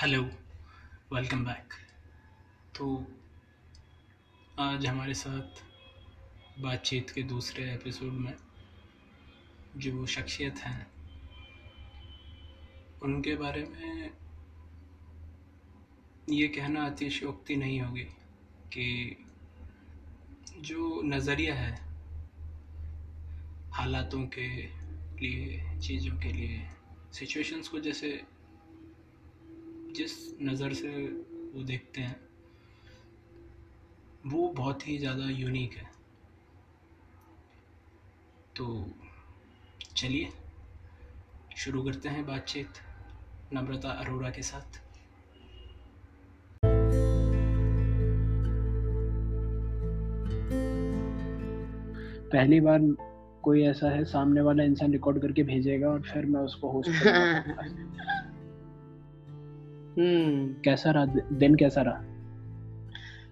Hello welcome back तो आज हमारे साथ बातचीत के दूसरे एपिसोड में जो शख्सियत हैं, उनके बारे में ये कहना अतिशयोक्ति नहीं होगी कि जो नज़रिया है हालातों के लिए, चीज़ों के लिए सिचुएशंस को जैसे जिस नज़र से वो देखते हैं, वो बहुत ही ज़्यादा यूनिक है। तो चलिए, शुरू करते हैं बातचीत नम्रता अरोड़ा के साथ। पहली बार कोई ऐसा है, सामने वाला इंसान रिकॉर्ड करके भेजेगा और फिर मैं उसको होस्ट हम्म। कैसा रहा? दिन कैसा रहा?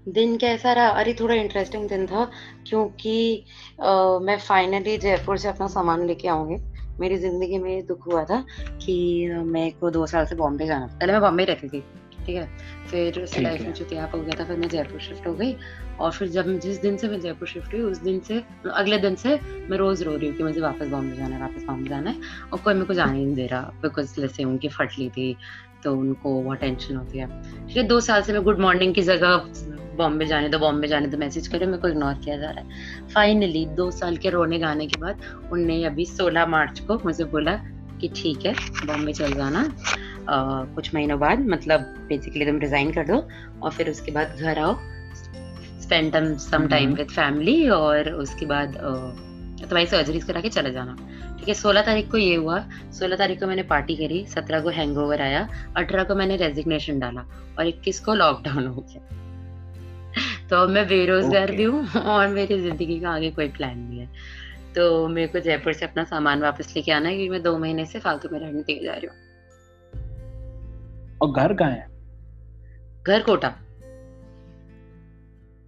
दिन कैसा रहा? अरे थोड़ा इंटरेस्टिंग दिन था क्योंकि आ, मैं फाइनली जयपुर से अपना सामान लेके आऊँगी। मेरी ज़िंदगी में दुख हुआ था कि मैं को दो साल से बॉम्बे जाना पहले मैं बॉम्बे रहती थी ठीक है? फिर उससे लाइफ में चुतियाप हो गया था फिर मैं जयपुर शिफ्ट हो गई। और फिर जब जिस दिन से मैं जयपुर शिफ्ट हुई उस दिन से अगले दिन से मैं रोज रो रही हूँ कि मुझे वापस बॉम्बे जाना है वापस बॉम्बे जाना है। और कोई मेरे को जाने नहीं दे रहा बिकॉज़ जैसे उनकी फट ली थी तो उनको बहुत टेंशन होती है। ठीक है दो साल से मैं गुड मॉर्निंग की जगह बॉम्बे जाने दो बॉम्बे जाने दो मैसेज करे मेरे को इग्नोर किया जा रहा है। फाइनली दो साल के रोने गाने के बाद उनने अभी सोलह मार्च को मुझे बोला कि ठीक है बॉम्बे चल जाना। uh, कुछ महीनों बाद मतलब बेसिकली तुम रिजाइन कर दो और फिर उसके बाद घर आओ। Spend some time with family और उसके बाद uh, तुम्हारी सर्जरीज करा के चले जाना। ठीक है सोलह तारीख को ये हुआ। सोलह तारीख को मैंने पार्टी करी सत्रह को हैंगओवर आया अठारह को मैंने रेजिग्नेशन डाला और इक्कीस को लॉकडाउन हो गया। तो अब मैं बेरोजगार okay. भी हूँ और मेरी ज़िंदगी का आगे कोई प्लान नहीं है। तो मेरे को जयपुर से अपना सामान वापस लेके आना है क्योंकि मैं दो महीने से फालतू में रहने के जा रही हूँ। और घर कहाँ है? घर कोटा।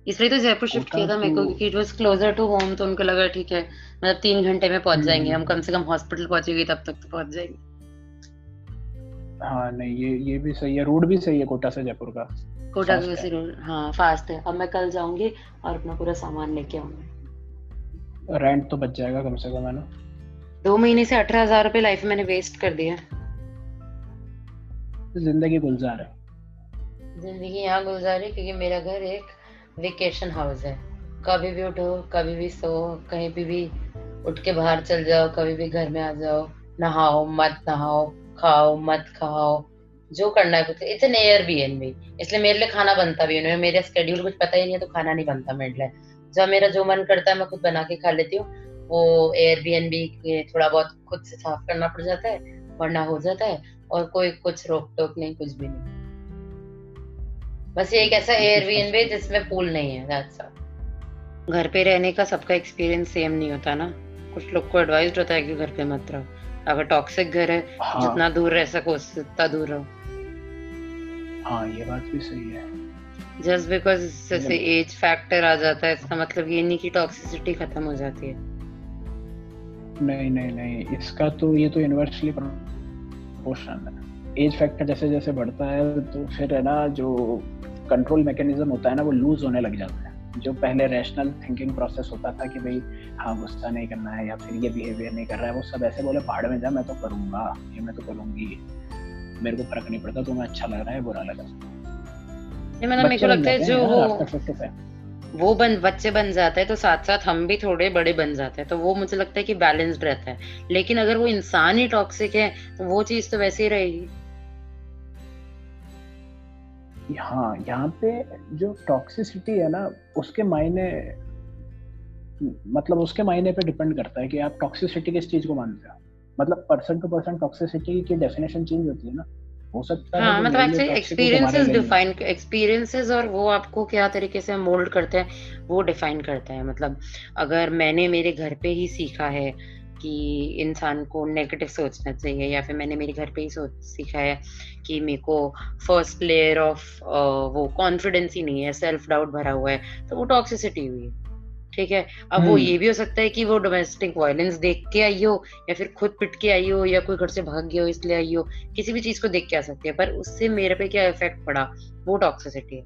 इसलिए तो जयपुर शिफ्ट किया था मेरे को क्योंकि it was closer to home तो उनको लगा ठीक है मतलब तीन घंटे में पहुँच जाएँगे हम हम्म। कम से कम हॉस्पिटल पहुँचेंगे तब तक तो पहुँच जाएँगे। हाँ नहीं ये ये भी सही है रोड भी सही है कोटा से जयपुर का। कोटा का वैसे रोड हाँ फास्ट है। अब मैं कल जाऊँगी और अपना पूरा सामान लेके आऊँगी। रेंट तो बच जाएगा कम से कम है ना? दो महीने से अठारह हज़ार रुपए लाइफ मैंने वेस्ट कर दिया ज़िंदगी गुलजार है। ज़िंदगी यहाँ गुलजार है क्योंकि मेरा घर एक वेकेशन हाउस है। कभी भी उठो, कभी भी सो, कहीं भी भी उठ के बाहर चल जाओ, कभी भी घर में आ जाओ, नहाओ, मत नहाओ, खाओ, मत खाओ, जो करना है कुछ। It's an Airbnb इसलिए मेरे लिए खाना बनता भी है। मेरे स्केड्यूल कुछ पता ही नहीं है तो खाना नहीं बनता मेरे लिए। जब मेरा, जो मन करता है, मैं खुद बना के खा लेती हूँ। वो एयर बी एन बी थोड़ा बहुत खुद से साफ़ करना पड़ जाता है, वरना हो जाता है। और कोई कुछ रोक टोक नहीं, कुछ भी नहीं। बस ये एक ऐसा एयरबीएनबी जिसमें पूल नहीं है दैट्स ऑल घर पे रहने का सबका एक्सपीरियंस सेम नहीं होता ना। कुछ लोग को एडवाइस होता है कि घर पे मत रहो। अगर टॉक्सिक घर है हाँ. जितना दूर रह सको उससे उतना दूर रहो। हाँ ये बात भी सही है। जस्ट बिकॉज़ जैसे एज फैक्टर आ जाता है इसका मतलब ये नहीं कि टॉक्सिसिटी खत्म हो जाती है। नहीं नहीं नहीं इसका तो ये तो यूनिवर्सली प्रोपोर्शनल है। एज फैक्टर जैसे जैसे बढ़ता है तो फिर है ना जो कंट्रोल मैकेनिज्म होता है ना वो लूज होने लग जाता है। जो पहले रैशनल थिंकिंग प्रोसेस होता था कि भाई हाँ गुस्सा नहीं करना है या फिर ये बिहेवियर नहीं कर रहा है वो सब ऐसे बोले पहाड़ में जा मैं तो करूँगा ये मैं तो करूँगी। मेरे को फ़र्क नहीं पड़ता तुम्हें अच्छा लग रहा है बुरा लगा मतलब लगता है जो वो वो बन बच्चे बन जाते हैं तो साथ साथ हम भी थोड़े बड़े बन जाते हैं तो वो मुझे लगता है कि बैलेंस्ड रहता है। लेकिन अगर वो इंसान ही टॉक्सिक है तो वो चीज़ तो वैसे ही रहेगी। हाँ यहाँ पे जो टॉक्सिसिटी है ना उसके मायने मतलब उसके मायने पे डिपेंड करता है कि आप टॉक्सिसिटी किस चीज़ को मानते हो। मतलब पर्सन टू पर्सन टॉक्सिसिटी की डेफिनेशन चेंज होती है ना। हो सकता हाँ, है मतलब एक्चुअली एक्सपीरियंसेस डिफाइन एक्सपीरियंसेस और वो आपको क्या तरीके से मोल्ड करते हैं वो डिफाइन करता है। मतलब अगर मैंने मेरे घर पे ही सीखा है कि इंसान को नेगेटिव सोचना चाहिए या फिर मैंने मेरे घर पे ही सोच सीखा है कि मेरे को फ़र्स्ट लेयर ऑफ़ वो कॉन्फिडेंस ही नहीं है सेल्फ डाउट भरा हुआ है तो वो टॉक्सिसिटी हुई ठीक है? अब वो हम्म। ये भी हो सकता है कि वो डोमेस्टिक वायलेंस देख के आई हो या फिर खुद पिट के आई हो या कोई घर से भाग गया हो इसलिए आई हो किसी भी चीज़ को देख के आ सकती है पर उससे मेरे पे क्या इफ़ेक्ट पड़ा? वो टॉक्सिसिटी है।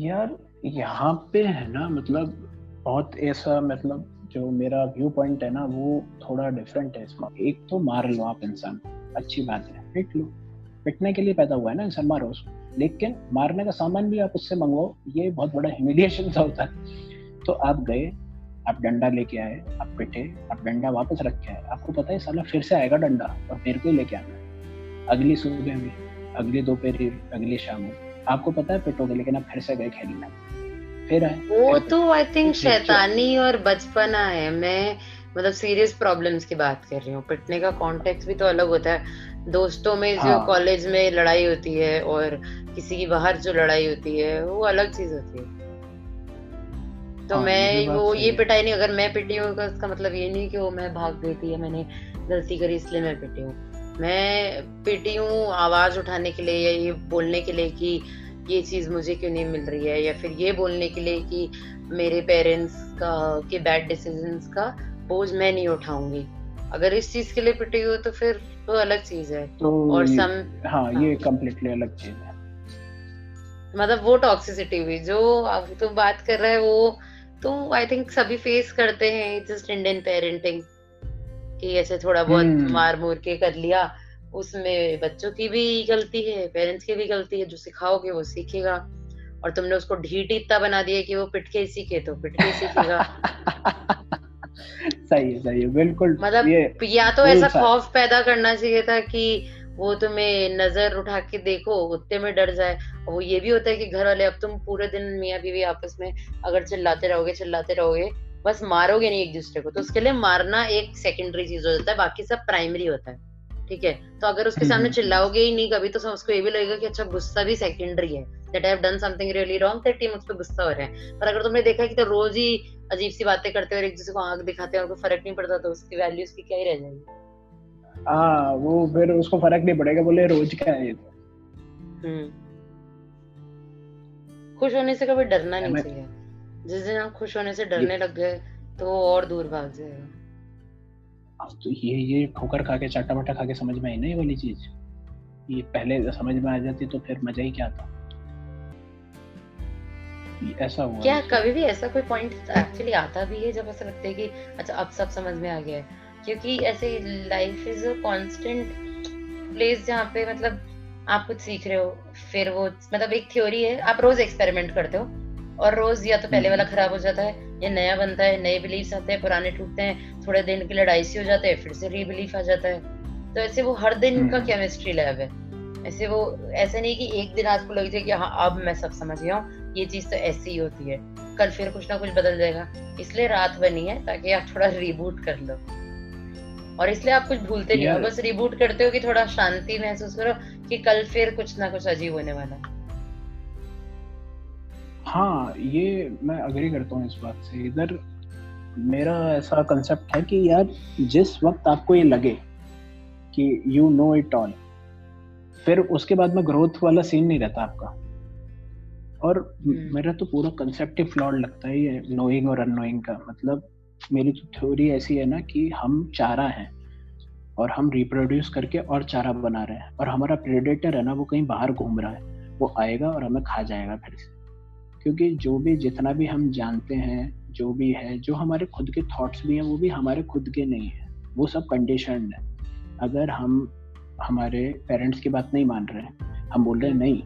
यार यहाँ पे है ना मतलब बहुत ऐसा मतलब जो मेरा व्यू पॉइंट है ना, वो थोड़ा डिफरेंट है इसमें। एक तो मार लो आप इंसान, अच्छी बात है पिट लो। पिटने के लिए पैदा हुआ है ना इंसान मारो उसको लेकिन मारने का सामान भी आप उससे मंगवाओ, ये बहुत बड़ा ह्यूमिलिएशन सा होता है। तो आप गए, आप डंडा लेके आए, आप पिटे, आप डंडा वापस रख आए। आपको पता है, साला फिर से आएगा डंडा और मेरे को ही लेके आना है। अगली सुबह भी अगली दोपहर अगली शाम में आपको पता है, पिटोगे, लेकिन आप फिर से गए खेलने। फिर आए वो तो आई थिंक शैतानी और बचपना है। मैं मतलब सीरियस प्रॉब्लम्स की बात कर रही हूँ। पिटने का कॉन्टेक्स्ट भी तो अलग होता है। दोस्तों में जो हाँ। कॉलेज में लड़ाई होती है और किसी की बाहर जो लड़ाई होती है वो अलग चीज़ होती है। तो हाँ, मैं वो ये पिटाई नहीं अगर मैं पिटी हूँ तो इसका मतलब ये नहीं कि वो मैं भाग गई थी मैंने गलती करी इसलिए मैं पिटी हूँ। मैं पिटी हूँ आवाज़ उठाने के लिए या ये बोलने के लिए कि ये चीज़ मुझे क्यों नहीं मिल रही है? या फिर ये बोलने के लिए कि मेरे पेरेंट्स का के बैड डिसीजंस का बोझ मैं नहीं उठाऊँगी। अगर इस चीज़ के लिए पिटी हो तो फिर तो अलग चीज़ है। तो और सम हाँ हाँ। ये कम्प्लीटली अलग चीज़ है। मतलब वो टॉक्सिसिटी हुई जो अब तो बात कर रहा है वो तो आई थिंक सभी फेस करते हैं जस्ट इंडियन पेरेंटिंग कि ऐसे थोड़ा बहुत हम्म। मार मूर के कर लिया। उसमें बच्चों की भी गलती है पेरेंट्स की भी गलती है जो सिखाओगे वो सीखेगा। और तुमने उसको ही इतना बना दिया कि वो पिटके ही सीखे तो पिट के ही सीखेगा। सही है सही है बिल्कुल मतलब ये या तो ऐसा खौफ पैदा करना चाहिए था कि वो तुम्हें नज़र उठा के देखो उतने में डर जाए। और वो ये भी होता है कि घर वाले अब तुम पूरे दिन मियाँ बीवी आपस में अगर चिल्लाते रहोगे चिल्लाते रहोगे बस मारोगे नहीं एक दूसरे को तो उसके लिए मारना एक सेकेंडरी चीज़ हो जाता है बाकी सब प्राइमरी होता है। ठीक है? तो अगर उसके सामने। चिल्लाओगे ही नहीं कभी तो उसको ये भी लगेगा कि अच्छा गुस्सा भी सेकेंडरी है that I have done something really wrong that team उस पर गुस्सा हो रहे हैं। पर अगर तुमने देखा कि तो रोज ही अजीब सी बातें करते हैं और एक दूसरे को आँख दिखाते हैं और कोई फ़र्क नहीं पड़ता तो उसकी वैल्यू उसकी क्या ही रह जाएगी? हाँ वो फिर उसको फ़र्क नहीं पड़ेगा बोले रोज क्या है ये तो। हम्म। खुश होने से कभी डरना नहीं चाहिए। जिस दिन आप खुश होने से डरने लग गए तो वो और दूर भाग जाएगा। अब तो ये ये ठोकर खा के चाटा वाटा खा के समझ में आई ना ये वाली चीज़? ये पहले समझ में आ जाती तो फिर मज़ा ही क्या था? ऐसा हुआ क्या कभी भी ऐसा कोई पॉइंट एक्चुअली आता भी है जब ऐसा लगता है कि अच्छा अब सब समझ में आ गया है? क्योंकि ऐसे life is a constant place जहाँ पे मतलब आप कुछ सीख रहे हो फिर वो मतलब एक थ्योरी है आप रोज एक्सपेरिमेंट करते हो और रोज या तो पहले वाला खराब हो जाता है या नया बनता है नए बिलीफ आते हैं पुराने टूटते हैं थोड़े दिन की लड़ाई डाइसी हो जाते हैं फिर से रीबिलीफ आ जाता है। तो ऐसे वो हर दिन का हम्म। केमिस्ट्री लैब है। ऐसे वो ऐसा नहीं कि एक दिन आपको लग जाए कि हाँ अब मैं सब समझ गया हूँ ये चीज़ तो ऐसी ही होती है। कल फिर कुछ ना कुछ बदल जाएगा। इसलिए रात बनी है ताकि आप थोड़ा रिबूट कर लो। और इसलिए आप कुछ भूलते नहीं हो। बस रिबूट करते हो कि थोड़ा शांति महसूस करो कि कल फिर कुछ ना कुछ अजीब होने वाला है। हाँ ये मैं अग्री करता हूँ इस बात से। इधर मेरा ऐसा कंसेप्ट है कि यार जिस वक्त आपको ये लगे कि यू नो इट ऑल फिर उसके बाद में ग्रोथ वाला सीन नहीं रहता आपका। और हम्म। मेरा तो पूरा कंसेप्ट ही फ्लॉड लगता है ये नोइंग और अननोइंग का। मतलब मेरी तो थ्योरी ऐसी है ना कि हम चारा हैं और हम रिप्रोड्यूस करके और चारा बना रहे हैं। और हमारा प्रेडेटर है ना वो कहीं बाहर घूम रहा है। वो आएगा और हमें खा जाएगा फिर से। क्योंकि जो भी जितना भी हम जानते हैं जो भी है जो हमारे खुद के थॉट्स भी हैं वो भी हमारे खुद के नहीं हैं। वो सब कंडीशन है। अगर हम हमारे पेरेंट्स की बात नहीं मान रहे हैं हम बोल रहे हैं नहीं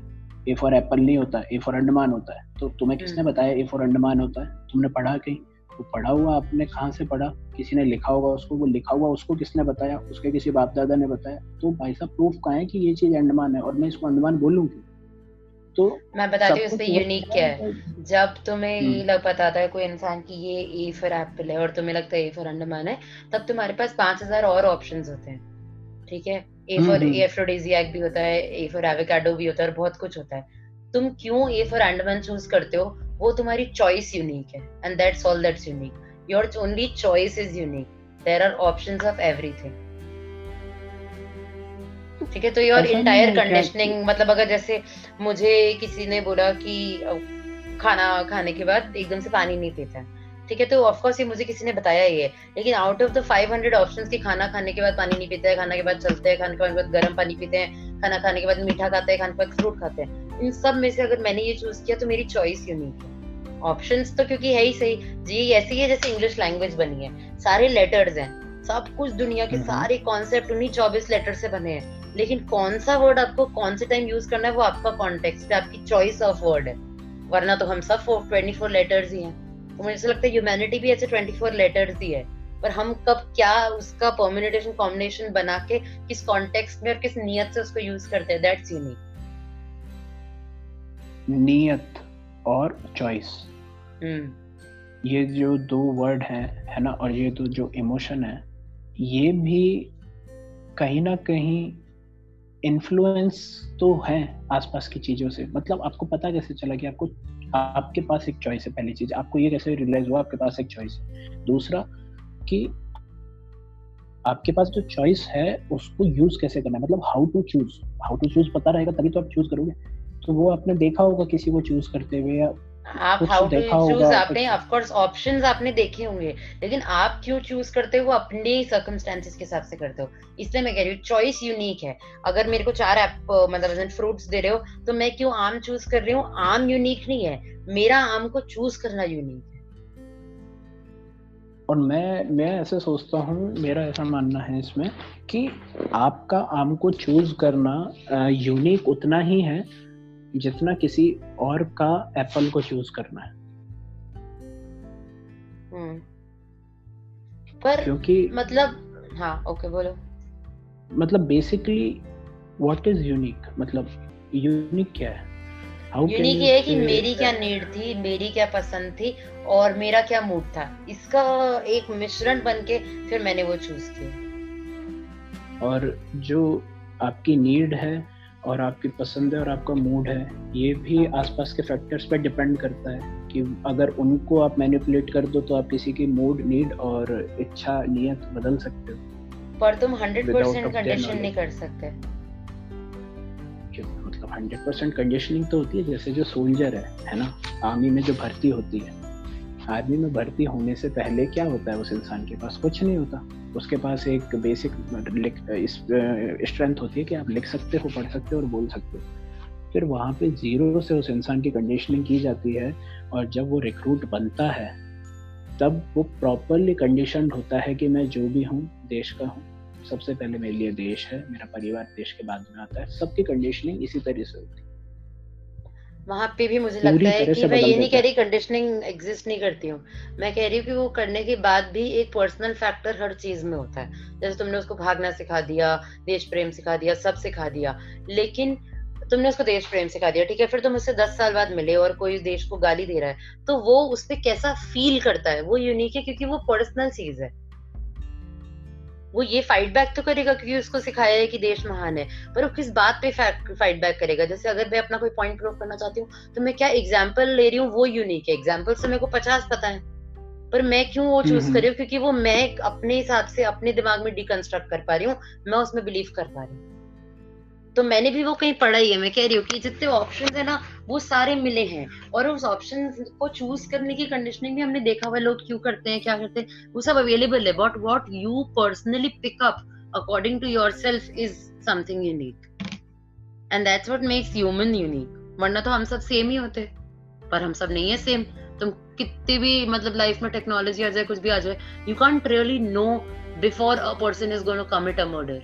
ए फॉर एप्पल नहीं होता ए फॉर अंडमान होता है। तो तुम्हें किसने हम्म। बताया ए फॉर अंडमान होता है? तुमने पढ़ा कहीं? वो पढ़ा हुआ आपने कहाँ से पढ़ा? किसी ने लिखा होगा उसको वो लिखा हुआ उसको किसने बताया? उसके किसी बाप दादा ने बताया? तो भाई साहब प्रूफ कहाँ है कि ये चीज़ अंडमान है और मैं इसको अंडमान बोलूँ क्यों? तो मैं बताती हूँ सबको इस पे पूरा यूनिक क्या है। जब तुम्हें ये हम्म। लग बताता है कोई इंसान की ये ए फॉर एप्पल है और तुम्हें लगता है ए फॉर अंडमान है तब तुम्हारे पास पाँच हज़ार और ऑप्शन होते हैं। ठीक है? A for. एफ्रोडीजियाक भी होता है ए फॉर एवोकाडो भी होता है और बहुत कुछ होता है। तुम क्यों ए फॉर अंडमान चूज़ करते हो? वो तुम्हारी चॉइस यूनिक है and that's all that's unique your only choice is unique there are option of everything ठीक है? तो योर इंटायर कंडीशनिंग मतलब अगर जैसे मुझे किसी ने बोला कि खाना खाने के बाद एकदम से पानी नहीं पीता ठीक है? तो ऑफकोर्स ये मुझे किसी ने बताया ही है। लेकिन आउट ऑफ़ द 500 ऑप्शंस की खाना खाने के बाद पानी नहीं पीता है खाना के बाद चलते हैं खाने के बाद गर्म पानी पीते हैं खाना खाने के बाद मीठा खाते हैं खाने के बाद फ्रूट खाते हैं इन सब में से अगर मैंने ये चूज़ किया तो मेरी चॉइस यूनिक है? ऑप्शंस तो क्योंकि है ही सही। जी ऐसी है जैसे इंग्लिश लैंग्वेज बनी है। सारे लेटर्स हैं। सब कुछ दुनिया के सारे कॉन्सेप्ट उन्हीं चौबीस लेटर से बने हैं। लेकिन कौन सा वर्ड आपको कौन से टाइम यूज़ करना है वो आपका कॉन्टेक्स्ट है आपकी चॉइस ऑफ़ वर्ड है। वरना तो हम सब ट्वेंटी फोर लेटर्स ही हैं। तो मुझे ऐसा लगता है ह्यूमैनिटी भी ऐसे ट्वेंटी फोर लेटर्स ही है। पर हम कब क्या उसका परम्यूटेशन कॉम्बिनेशन बना के किस कॉन्टेक्स्ट में और किस नियत से उसको यूज़ करते हैं दैट्स यूनिक नियत और चॉइस ये जो दो वर्ड हैं है ना और ये तो जो इमोशन है ये भी कहीं ना कहीं इन्फ्लुएंस तो है आसपास की चीज़ों से। मतलब आपको पता कैसे चला कि आपको, आपके पास एक चॉइस है पहली चीज़। आपको ये कैसे रियलाइज़ हुआ आपके पास एक चॉइस है। दूसरा कि आपके पास जो चॉइस है, उसको यूज़ कैसे करना है? मतलब how to choose how to choose पता रहेगा तभी तो आप चूज़ करोगे। तो वो आपने देखा होगा किसी को चूज़ करते हुए या आप हाउ टू चूज़ आपने ऑफ़ कोर्स ऑप्शंस आपने देखे होंगे लेकिन आप क्यों चूज़ करते हो अपने सर्कमस्टेंसेस के हिसाब से करते हो। इसलिए मैं कह रही हूँ चॉइस यूनिक है। अगर मेरे को चार एप मतलब फ्रूट्स दे रहे हो तो मैं क्यों आम चूज़ कर रही हूँ? आम यूनिक नहीं है। मेरा आम को चूज़ करना यूनिक है। और मैं मैं ऐसे सोचता हूँ मेरा ऐसा मानना है इसमें कि आपका आम को चूज़ करना यूनिक उतना ही है जितना किसी और का एप्पल को चूज़ करना है। हम्म। पर क्योंकि मतलब हाँ ओके बोलो। मतलब बेसिकली व्हाट इज़ यूनिक मतलब यूनिक क्या है? यूनिक ये है कि मेरी क्या नीड थी मेरी क्या पसंद थी और मेरा क्या मूड था। इसका एक मिश्रण बन के फिर मैंने वो चूज़ किया। और जो आपकी नीड है और आपकी पसंद है और आपका मूड है ये भी आसपास के फैक्टर्स पर डिपेंड करता है कि अगर उनको आप मैनिपुलेट कर दो तो आप किसी की मूड नीड और इच्छा नियत बदल सकते हो। पर तुम 100% कंडीशन नहीं कर सकते। मतलब 100% कंडीशनिंग तो होती है जैसे जो सोल्जर है है ना? आर्मी में जो भर्ती होती है। आर्मी में भर्ती होने से पहले क्या होता है उस इंसान के पास? कुछ नहीं होता। उसके पास एक बेसिक स्ट्रेंथ होती है कि आप लिख सकते हो, पढ़ सकते हो और बोल सकते हो। फिर वहाँ पे ज़ीरो से उस इंसान की कंडीशनिंग की जाती है और जब वो रिक्रूट बनता है, तब वो प्रॉपरली कंडीशन होता है कि मैं जो भी हूँ, देश का हूँ, सबसे पहले मेरे लिए देश है, मेरा परिवार देश के बाद में आता है, सबकी कंडीशनिंग इसी तरह से होती है। वहाँ पे भी मुझे लगता है कि मैं ये नहीं कह रही कंडीशनिंग एग्जिस्ट नहीं करती हूँ। मैं कह रही हूँ कि वो करने के बाद भी एक पर्सनल फैक्टर हर चीज़ में होता है। जैसे तुमने उसको भागना सिखा दिया देश प्रेम सिखा दिया सब सिखा दिया। लेकिन तुमने उसको देश प्रेम सिखा दिया ठीक है? फिर तुम उससे दस साल बाद मिले और कोई देश को गाली दे रहा है तो वो उस पर कैसा फील करता है? वो यूनिक है क्योंकि वो पर्सनल चीज़ है। वो ये फाइट बैक तो करेगा क्योंकि उसको सिखाया है कि देश महान है पर वो किस बात पे फाइट बैक करेगा? जैसे अगर मैं अपना कोई पॉइंट प्रूव करना चाहती हूँ तो मैं क्या एग्ज़ाम्पल ले रही हूँ? वो यूनिक है। एग्ज़ाम्पल से मेरे को पचास पता है। पर मैं क्यों वो चूज़ कर रही हूँ? क्योंकि वो मैं अपने हिसाब से अपने दिमाग में डिकंस्ट्रक्ट कर पा रही हूँ। मैं उसमें बिलीव कर पा रही हूँ। तो मैंने भी वो कहीं पढ़ा ही है, मैं कह रही हूँ कि जितने ऑप्शन है ना, वो सारे मिले हैं। और उस ऑप्शन को चूज़ करने की कंडीशनिंग भी हमने देखा हुआ लोग क्यों करते हैं, क्या करते हैं, वो सब अवेलेबल है। But what you personally pick up according to your self is something unique and that's what makes human unique वरना तो हम सब सेम ही होते, पर हम सब नहीं है सेम तुम कितने भी मतलब लाइफ में टेक्नोलॉजी आ जाए, कुछ भी आ जाए you can't really know before a person is to commit a murder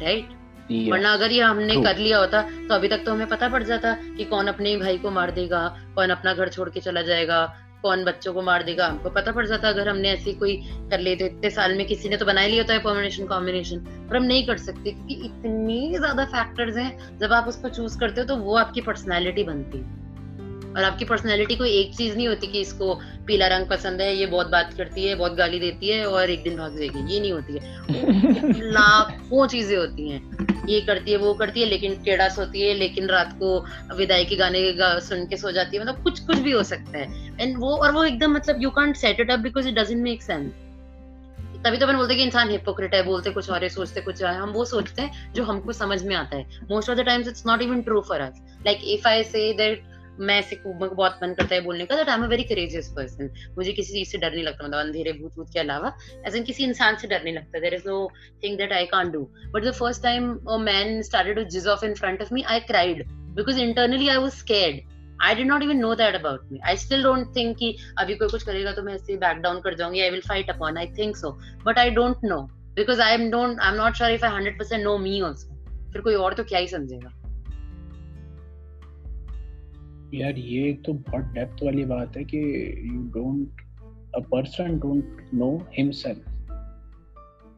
right वरना अगर ये हमने कर लिया होता तो अभी तक तो हमें पता पड़ जाता कि कौन अपने भाई को मार देगा कौन अपना घर छोड़ के चला जाएगा कौन बच्चों को मार देगा। हमको पता पड़ जाता अगर हमने ऐसी कोई कर ली तो इतने साल में किसी ने तो बना ही लिया होता है कॉम्बिनेशन कॉम्बिनेशन पर हम नहीं कर सकते क्योंकि इतनी ज़्यादा फैक्टर्स हैं जब आप उसको चूज़ करते हो तो वो आपकी पर्सनैलिटी बनती है। और आपकी पर्सनैलिटी कोई एक चीज़ नहीं होती कि इसको पीला रंग पसंद है ये बहुत बात करती है बहुत गाली देती है और एक दिन भाग जाएगी। ये नहीं होती है। लाखों चीज़ें होती हैं। ये करती है वो करती है लेकिन टेढ़ा सोती है लेकिन रात को विदाई के गाने गा, सुन के सो जाती है। मतलब कुछ कुछ भी हो सकता है। एंड वो और वो एकदम मतलब you can't set it up because it doesn't make sense तभी तो अपन बोलते हैं कि इंसान हिपोक्रेट है बोलते कुछ और है सोचते कुछ और है। हम वो सोचते हैं जो हमको समझ में आता है। Most of the times it's not even true for us like if I say that मैं ऐसे बहुत मन करता है बोलने का that I am a very courageous person मुझे किसी चीज़ से डर नहीं लगता मतलब अंधेरे भूत भूत के अलावा, ऐसे किसी इंसान से डर नहीं लगता there is nothing that I can't do but the first time a man started to जिज off in front of me I cried because internally I was scared I did not even know that about me I still don't think कि अभी कोई कुछ करेगा तो मैं ऐसे back down कर जाऊँगी I will fight upon I think so but I don't know because I am don't I am not sure if I hundred percent know me also फिर कोई और तो क्या ही समझेगा? यार ये तो बहुत डेप्थ वाली बात है कि you don't a person don't know himself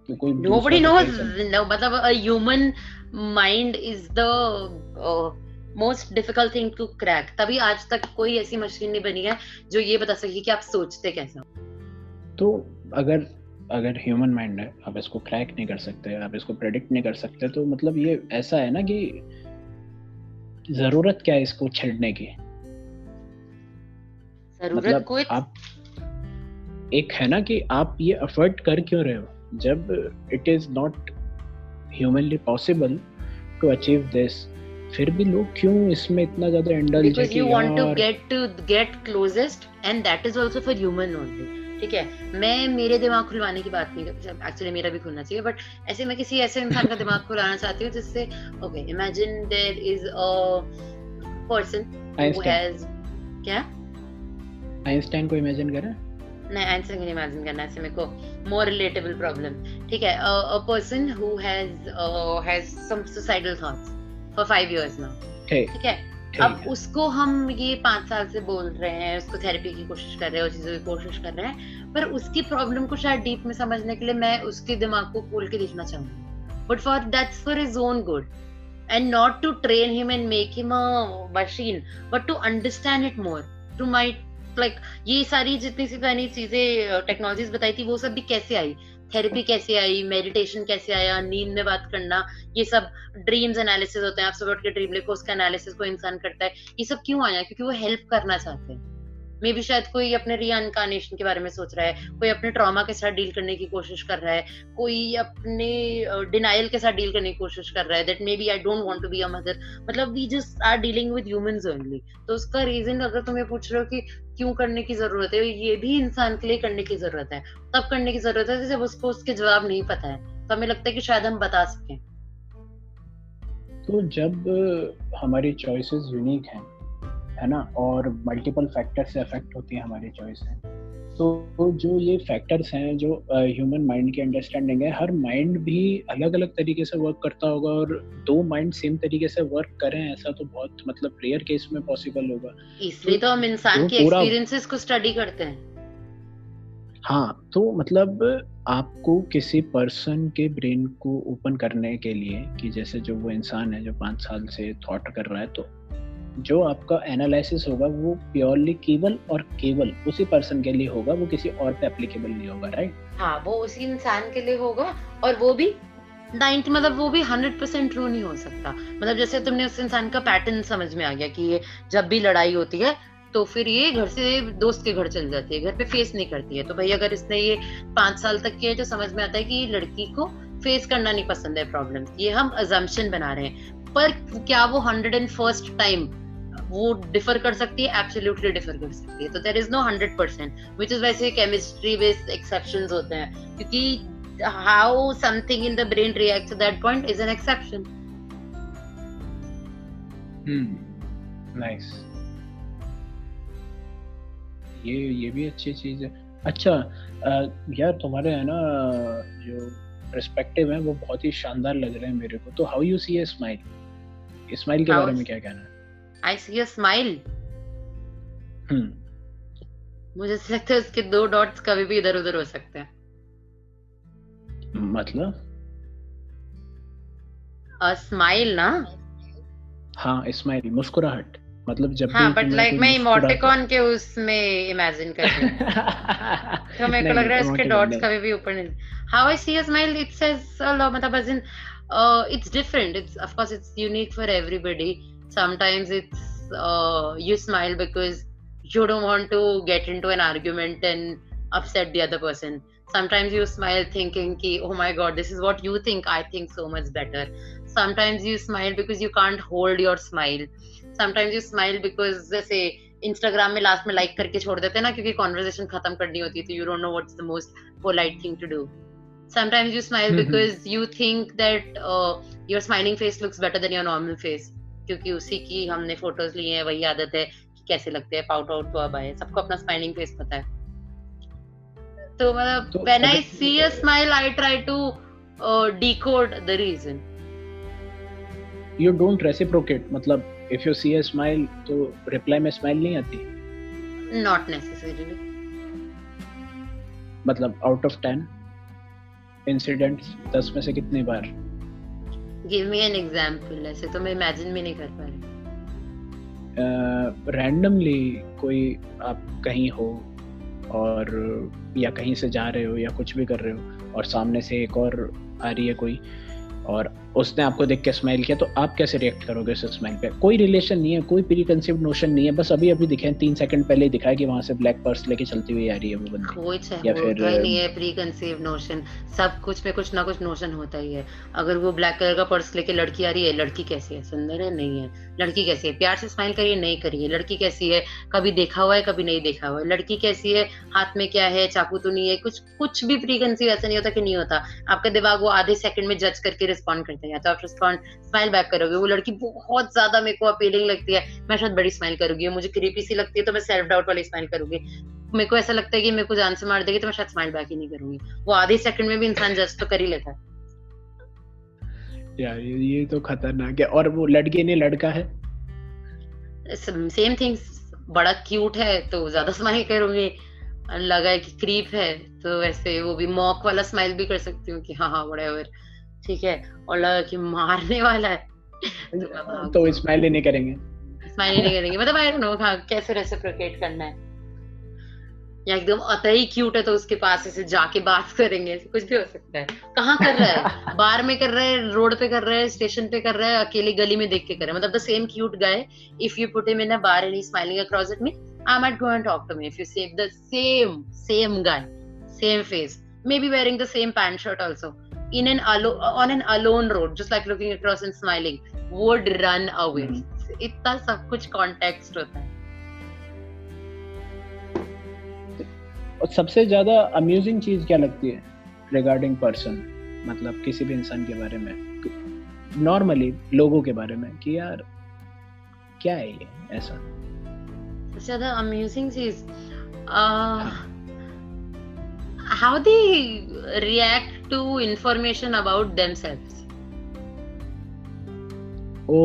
तो कोई nobody knows. no मतलब a human mind is the uh, most difficult thing to crack. तभी आज तक कोई ऐसी मशीन नहीं बनी है जो ये बता सके कि आप सोचते कैसे तो अगर अगर ह्यूमन माइंड है आप इसको क्रैक नहीं कर सकते आप इसको प्रेडिक्ट नहीं कर सकते तो मतलब ये ऐसा है ना कि ज़रूरत क्या है इसको छेड़ने की? मतलब कोई आप एक है ना कि आप ये अफोर्ड कर क्यों रहे हो? जब it is not humanly possible to achieve this फिर भी लोग क्यों इसमें इतना ज़्यादा इंडल्ज कि you want to get to get closest and that is also for human only ठीक है? मैं मेरे दिमाग खुलवाने की बात नहीं करती एक्चुअली मेरा भी खुलना चाहिए बट ऐसे मैं किसी ऐसे इंसान का दिमाग खुलाना चाहती हूँ जिससे okay imagine there is a person who has क्या? आइंस्टाइन को इमेजिन करें? नहीं आइंस्टाइन को नहीं इमेजिन करना ऐसे मेरे को मोर रिलेटेबल प्रॉब्लम ठीक है a person who has has some suicidal thoughts for 5 years now ठीक। है? अब उसको हम ये पाँच साल से बोल रहे हैं उसको थेरेपी की कोशिश कर रहे हैं चीज़ों की कोशिश कर रहे हैं पर उसकी प्रॉब्लम को शायद डीप में समझने के लिए मैं उसके दिमाग को खोल के देखना चाहूँगी। But for that's for is own good and not to train him and make him a machine but to understand it more to my like ये सारी जितनी सी सारी चीज़ें टेक्नोलॉजीज़ बताई थी, वो सब भी कैसे आई? थेरेपी कैसे आई? मेडिटेशन कैसे आया? नींद में बात करना, ये सब ड्रीम्स एनालिसिस होते हैं। आप सब के ड्रीम लिखो, उसका एनालिसिस को इंसान करता है। ये सब क्यों आया? क्योंकि वो हेल्प करना चाहते हैं। मे भी शायद कोई अपने रीअनकारनेशन के बारे में सोच रहा है कोई अपने ट्रॉमा के साथ डील करने की कोशिश कर रहा है कोई अपने डिनाइल के साथ डील करने की कोशिश कर रहा है that may be I don't want to be a mother मतलब we just are dealing with humans only तो उसका रीजन अगर तुम ये पूछ रहे हो कि क्यों करने की ज़रूरत है ये भी इंसान के लिए करने की ज़रूरत है। तब करने की ज़रूरत है जब उसको उसके जवाब नहीं पता है। तो हमें लगता है कि शायद हम बता सकें। तो जब हमारी चॉइसेस यूनिक हैं है ना? और मल्टीपल फैक्टर से अफेक्ट होती है हमारी चॉइस है। तो जो ये फैक्टर्स हैं जो ह्यूमन माइंड की अंडरस्टैंडिंग है हर माइंड भी अलग अलग तरीके से वर्क करता होगा और दो माइंड सेम तरीके से वर्क करें ऐसा तो बहुत मतलब रेयर केस में पॉसिबल होगा। इसलिए तो हम इंसान के एक्सपीरियंसेस को स्टडी करते हैं। हाँ तो मतलब आपको किसी पर्सन के ब्रेन को ओपन करने के लिए कि जैसे जो वो इंसान है जो पाँच साल से थॉट कर रहा है तो जो आपका एनालिसिस होगा वो प्योरली केवल और केवल उसी पर्सन के लिए होगा, वो किसी और पे एप्लीकेबल नहीं होगा राइट हाँ वो उसी इंसान के लिए होगा और वो भी नाइन्टी मतलब वो भी हंड्रेड परसेंट ट्रू नहीं हो सकता। मतलब जैसे तुमने उस इंसान का पैटर्न समझ में आ गया कि ये जब भी लड़ाई होती है तो फिर ये घर से दोस्त के घर चल जाती है, घर पे फेस नहीं करती है। तो भाई अगर इसने ये पाँच साल तक किया है तो समझ में आता है कि लड़की को फेस करना नहीं पसंद है प्रॉब्लम ये हम अजम्पन बना रहे हैं। पर क्या वो हंड्रेड एंड फ़र्स्ट टाइम वो डिफर कर सकती है एब्सोल्युटली डिफर कर सकती है। तो there is no hundred percent which is वैसे केमिस्ट्री बेस्ड एक्सेप्शन होते हैं। क्योंकि how something in the brain react that point is an exception nice ये ये भी अच्छी चीज़ है। अच्छा यार तुम्हारे है ना जो पर्सपेक्टिव है वो बहुत ही शानदार लग रहे हैं मेरे को। तो how you see a smile smile के बारे में क्या कहना है? आई सी स्माइल मुझे लगता है उसके दो डॉट्स कभी भी इधर उधर हो सकते हैं। मतलब? स्माइल ना? हाँ स्माइल मुस्कुराहट। मतलब जब हाँ बट लाइक मैं इमोटिकॉन के उसमें इमेजिन कर रही हूँ। तो मेरे को लग रहा है उसके डॉट्स कभी भी ऊपर नहीं। How I see a smile it says मतलब as in it's different it's of course it's unique for everybody sometimes it's uh, you smile because you don't want to get into an argument and upset the other person sometimes you smile thinking ki oh my god this is what you think i think so much better sometimes you smile because you can't hold your smile sometimes you smile because जैसे Instagram में last में like करके छोड़ देते हैं ना क्योंकि conversation खत्म करनी होती है तो you don't know what's the most polite thing to do sometimes you smile Mhm. because you think that uh, your smiling face looks better than your normal face क्योंकि उसी की हमने फ़ोटोज़ लिए हैं वही आदत है कि कैसे लगते हैं पाउट आउट तो अब आए सबको अपना स्माइलिंग फेस पता है। तो मतलब when I see a smile I try to decode the reason you don't reciprocate मतलब if you see a smile तो रिप्लाई में स्माइल नहीं आती? नॉट नेसेसरीली मतलब आउट ऑफ़ टेन इंसिडेंट्स दस में से कितनी बार? गिव मी एन एग्जांपल ऐसे तो मैं इमेजिन भी नहीं कर पा रही। रैंडमली uh, कोई आप कहीं हो और या कहीं से जा रहे हो या कुछ भी कर रहे हो और सामने से एक और आ रही है कोई और उसने आपको देख के स्माइल किया तो आप कैसे रिएक्ट करोगे उस स्माइल पे? कोई रिलेशन नहीं है कोई प्री कंसीव नोशन नहीं है बस अभी अभी दिखे तीन सेकंड पहले ही दिखा कि वहाँ से ब्लैक पर्स लेके चलती हुई आ रही है वो बंदी। या फिर, नहीं है प्री कंसीव नोशन सब कुछ में कुछ ना कुछ नोशन होता ही है। अगर वो ब्लैक कलर का पर्स लेके लड़की आ रही है लड़की कैसी है? सुंदर है? नहीं है। लड़की कैसी है? प्यार से स्माइल करिए नहीं करिए। लड़की कैसी है? कभी देखा हुआ है कभी नहीं देखा हुआ है। लड़की कैसी है? हाथ में क्या है? चाकू तो नहीं है। कुछ कुछ भी प्री कंसीव ऐसा नहीं होता कि नहीं होता। आपका दिमाग वो आधे सेकंड में जज करके रिस्पॉन्ड करता है या तो आप रिस्पॉन्ड स्माइल बैक करोगे वो लड़की बहुत ज़्यादा मेरे को अपीलिंग लगती है। मैं शायद बड़ी स्माइल करूँगी मुझे क्रीपी सी लगती है तो मैं सेल्फ डाउट वाली स्माइल करूँगी। मेरे को ऐसा लगता है कि मेरे को जान से मार देगी तो मैं शायद स्माइल बैक ही नहीं करूँगी। वो आधे सेकंड में भी इंसान जज तो कर ही लेता है। यार ये ये तो खतरनाक है। और वो लड़की ने लड़का है? सेम थिंग बड़ा क्यूट है तो ज़्यादा स्माइल करूँगी। लगा है कि क्रीप है तो वैसे वो भी मॉक वाला स्माइल भी कर सकती हूँ कि हाँ हाँ बड़े ठीक है और लगा कि मारने वाला है। तो स्माइल ही नहीं करेंगे। स्माइल नहीं करेंगे। मतलब आई डोंट नो हाँ कैसे रेसिप्रोकेट करना है। या एकदम अतई क्यूट है तो उसके पास ऐसे जाके बात करेंगे। कुछ भी हो सकता है। कहाँ कर रहा है? बार में कर रहा है रोड पे कर रहा है स्टेशन पे कर रहा है अकेले गली में देख के कर रहा है। मतलब the same cute guy if you put him in a bar and he smiling across at me I might go and talk to me if you say the same same guy same face maybe wearing the same pant shirt also. In an alo- on an alone road just like looking across and smiling would run away. इतना सब कुछ context होता है। और सबसे ज़्यादा amusing चीज़ क्या लगती है रिगार्डिंग पर्सन मतलब किसी भी इंसान के बारे में। नॉर्मली लोगों के बारे में कि यार क्या है ये? ऐसा। ज़्यादा अम्यूजिंग चीज़ how they react to information about themselves oh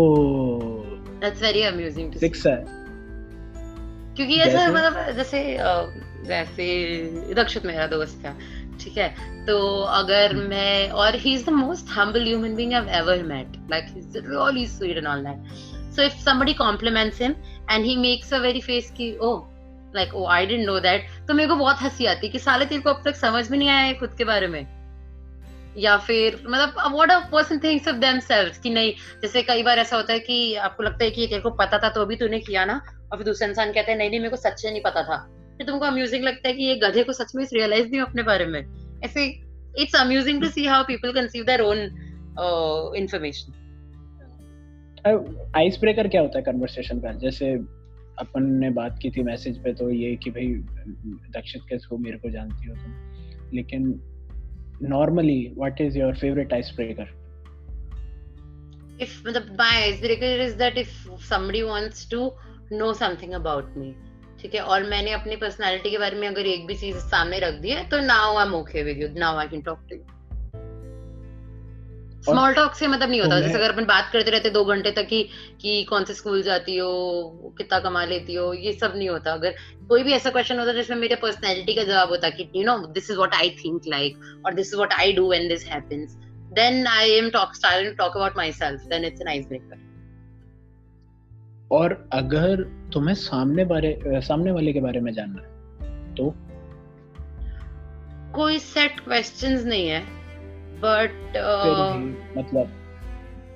that's very amusing to see six है क्योंकि ऐसा जैसे? मतलब जैसे अ, जैसे रक्षित मेरा दोस्त था ठीक है तो अगर मैं और he is the most humble human being I ever met like he is really sweet and all that so if somebody compliments him and he makes a very face की oh like oh I didn't know that. तो मेरे को बहुत हँसी आती कि साले तेरे को अब तक समझ में नहीं आया है खुद के बारे में। या फिर मतलब what a person thinks of themselves कि नहीं, जैसे कई बार ऐसा होता है कि आपको लगता है कि तेरे को पता था तो भी तूने किया ना, और फिर दूसरा इंसान कहता है, नहीं नहीं, मेरे को सच में नहीं पता था। फिर तुमको अम्यूजिंग लगता है कि ये गधे को सच में रियलाइज़ नहीं अपने बारे में। ऐसे it's amusing to see how people conceive their own information ice breaker क्या होता है कन्वर्सेशन का? जैसे अपन ने बात की थी मैसेज पे तो ये कि भाई, दक्षित के थ्रू मेरे को जानती हो तुम। लेकिन normally what is your favourite ice breaker if the my icebreaker is that if somebody wants to know something about me, ठीक है? और मैंने अपनी पर्सनालिटी के बारे में अगर एक भी चीज़ सामने रख दी है तो now I am okay with you now I can talk to you small talk से मतलब नहीं होता। जैसे अगर अपन बात करते रहते दो घंटे तक कि कि कौन से स्कूल जाती हो कितना कमा लेती हो ये सब नहीं होता। अगर कोई भी ऐसा क्वेश्चन होता जिसमें मेरे पर्सनैलिटी का जवाब होता कि you know this is what I think like और this is what I do when this then I am talk starting to talk about myself. Then it's an icebreaker. और अगर तुम्हें सामने बारे सामने वाले के बारे में जानना है तो? कोई सेट क्वेश्चंस नहीं है। बट मतलब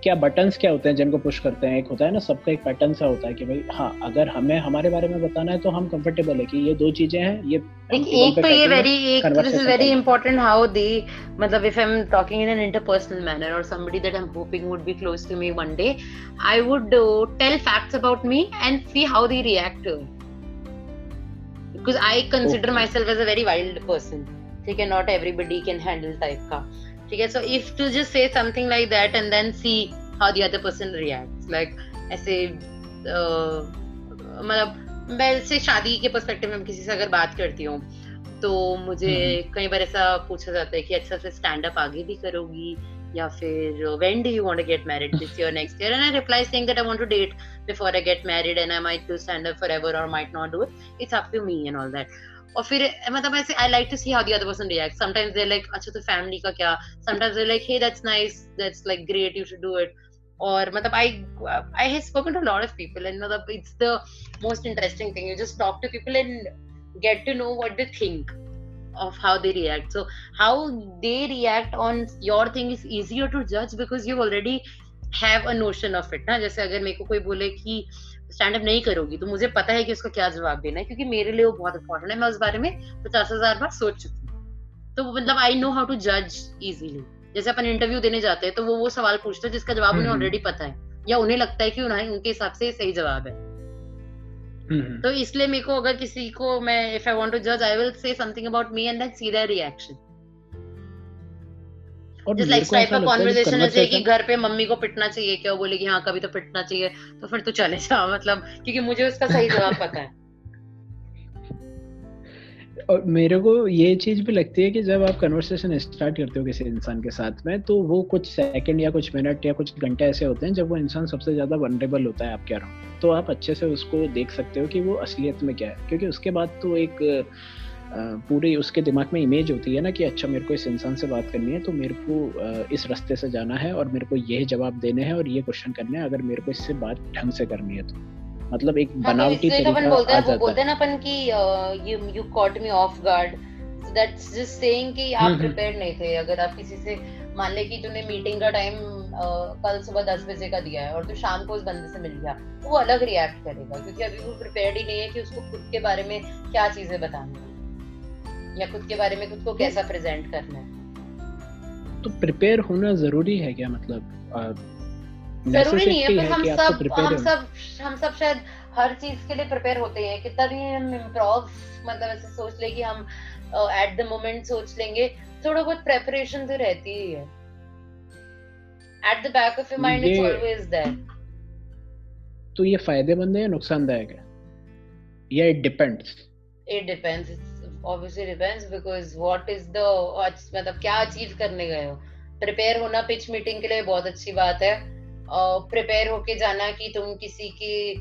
क्या बटन्स क्या होते हैं जिनको पुश करते हैं एक होता है ना सबका एक पैटर्न सा होता है कि भाई हाँ अगर हमें हमारे बारे में बताना है तो हम कंफर्टेबल है कि ये दो चीज़ें हैं ये एक तो ये वेरी एक this is very important how they मतलब if I am talking in an interpersonal manner और somebody that I am hoping would be close to me one day I would tell facts about me and see how they react because I consider okay. myself as a very wild person. ठीक है not everybody can handle type का ठीक है? So if to just say something like that and then see how the other person reacts like ऐसे मतलब मैं से शादी के पर्सपेक्टिव में किसी से अगर बात करती हूँ तो मुझे हम्म। कई बार ऐसा पूछा जाता है कि अच्छा फिर स्टैंड अप आगे भी करोगी या फिर when do you want to get married this year next year and I reply saying that I want to date before I get married and I might do stand up forever और might not do it it's up to me and all that और फिर मतलब ऐसे I like to see how the other person react sometimes they like अच्छा तो family का क्या? Sometimes they like hey that's nice that's like great you should do it और मतलब I I have spoken to lot of people and मतलब it's the most interesting thing you just talk to people and get to know what they think of how they react. So, how they react on your thing is easier to judge because you already have a notion of it ना जैसे अगर मेरे को कोई बोले कि stand up नहीं करोगी तो मुझे पता है कि उसका क्या जवाब देना है क्योंकि मेरे लिए वो बहुत इंपॉर्टेंट है मैं उस बारे में पचास हज़ार बार सोच चुकी हूँ। तो मतलब आई नो हाउ टू जज इजीली जैसे अपन इंटरव्यू देने जाते हैं तो वो वो सवाल पूछते हैं जिसका जवाब उन्हें ऑलरेडी हम्म, हम्म। पता है या उन्हें लगता है कि उन्हें उनके हिसाब से सही जवाब है। हम्म, तो इसलिए मेरे को अगर किसी को मैं इफ़ आई वांट टू जज I will say something about me and then see their reaction जिस लाइक टाइप का कॉन्वर्सेशन है कि घर पे मम्मी को पिटना चाहिए क्या? वो बोलेगी हाँ कभी तो पिटना चाहिए। तो फिर तो चले जा मतलब क्योंकि मुझे उसका सही जवाब पता है। और मेरे को ये चीज़ भी लगती है कि जब आप कन्वर्सेशन स्टार्ट करते हो किसी इंसान के साथ में तो वो कुछ सेकंड या कुछ मिनट या कुछ घंटे ऐसे होते हैं जब वो इंसान सबसे ज़्यादा वनरेबल होता है आपके अराउंड तो आप अच्छे से उसको देख सकते हो कि वो असलियत में क्या है क्योंकि उसके बाद तो एक पूरी उसके दिमाग में इमेज होती है ना कि अच्छा मेरे को इस इंसान से बात करनी है तो मेरे को इस रास्ते से जाना है और मेरे को यही जवाब देने हैं और ये क्वेश्चन करने हैं अगर मेरे को इससे बात ढंग से करनी है तो। मतलब एक हाँ, तो बनावटी तरीका तो बोलते हैं वो बोलते हैं ना अपन कि you you caught me off guard that's just saying कि आप प्रिपेयर्ड हम्म, हम्म। नहीं थे। अगर आप किसी से मान ले कि तूने मीटिंग का टाइम कल सुबह दस बजे का दिया है और तू शाम को उस बंदे से मिल गया तो वो अलग रिएक्ट करेगा क्योंकि अभी वो प्रिपेयर्ड ही नहीं है कि उसको खुद के बारे में क्या चीज़ें बतानी है। या खुद के बारे में खुद को कैसा प्रेजेंट करना है? तो प्रिपेयर होना ज़रूरी है क्या? मतलब ज़रूरी नहीं है पर हम सब हम सब हम सब शायद हर चीज़ के लिए प्रिपेयर होते हैं। कितना भी हम इम्प्रोव मतलब ऐसे सोच ले कि हम एट द मोमेंट सोच लेंगे। थोड़ा बहुत प्रेपरेशन तो रहती ही है। At the back of your mind it's always there तो ये फ़ायदेमंद है या नुकसानदायक है? या it depends it depends obviously depends because what is the मतलब क्या अचीव करने गए हो? प्रिपेयर होना पिच मीटिंग के लिए बहुत अच्छी बात है। प्रिपेयर होके जाना कि तुम किसी की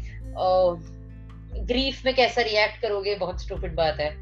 ग्रीफ में कैसा रिएक्ट करोगे बहुत स्टूपिड बात है।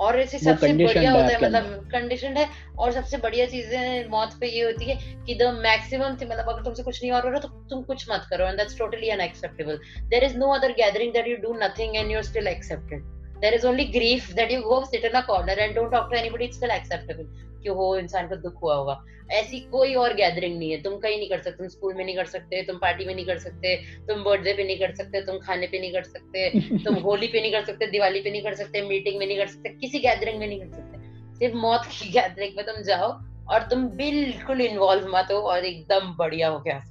और ऐसे सबसे बढ़िया होता है मतलब कंडीशन है और सबसे बढ़िया चीज़ें मौत पे ये होती है कि द मैक्सिमम मतलब अगर तुमसे कुछ नहीं हो रहा तो तुम कुछ मत करो and that's totally unacceptable there is no other gathering that you do nothing and you are still accepted there is only grief that you go sit in a corner and don't talk to anybody it's still acceptable. कि हो इंसान को दुख हुआ होगा। ऐसी कोई और गैदरिंग नहीं है। तुम कहीं नहीं कर सकते तुम स्कूल में नहीं कर सकते तुम पार्टी में नहीं कर सकते तुम बर्थडे पे नहीं कर सकते तुम खाने पे नहीं कर सकते तुम होली पे नहीं कर सकते दिवाली पे नहीं कर सकते मीटिंग में नहीं कर सकते किसी गैदरिंग में नहीं कर सकते। सिर्फ़ मौत की गैदरिंग में तुम जाओ और तुम बिल्कुल इन्वॉल्व मत हो और एकदम बढ़िया हो गया।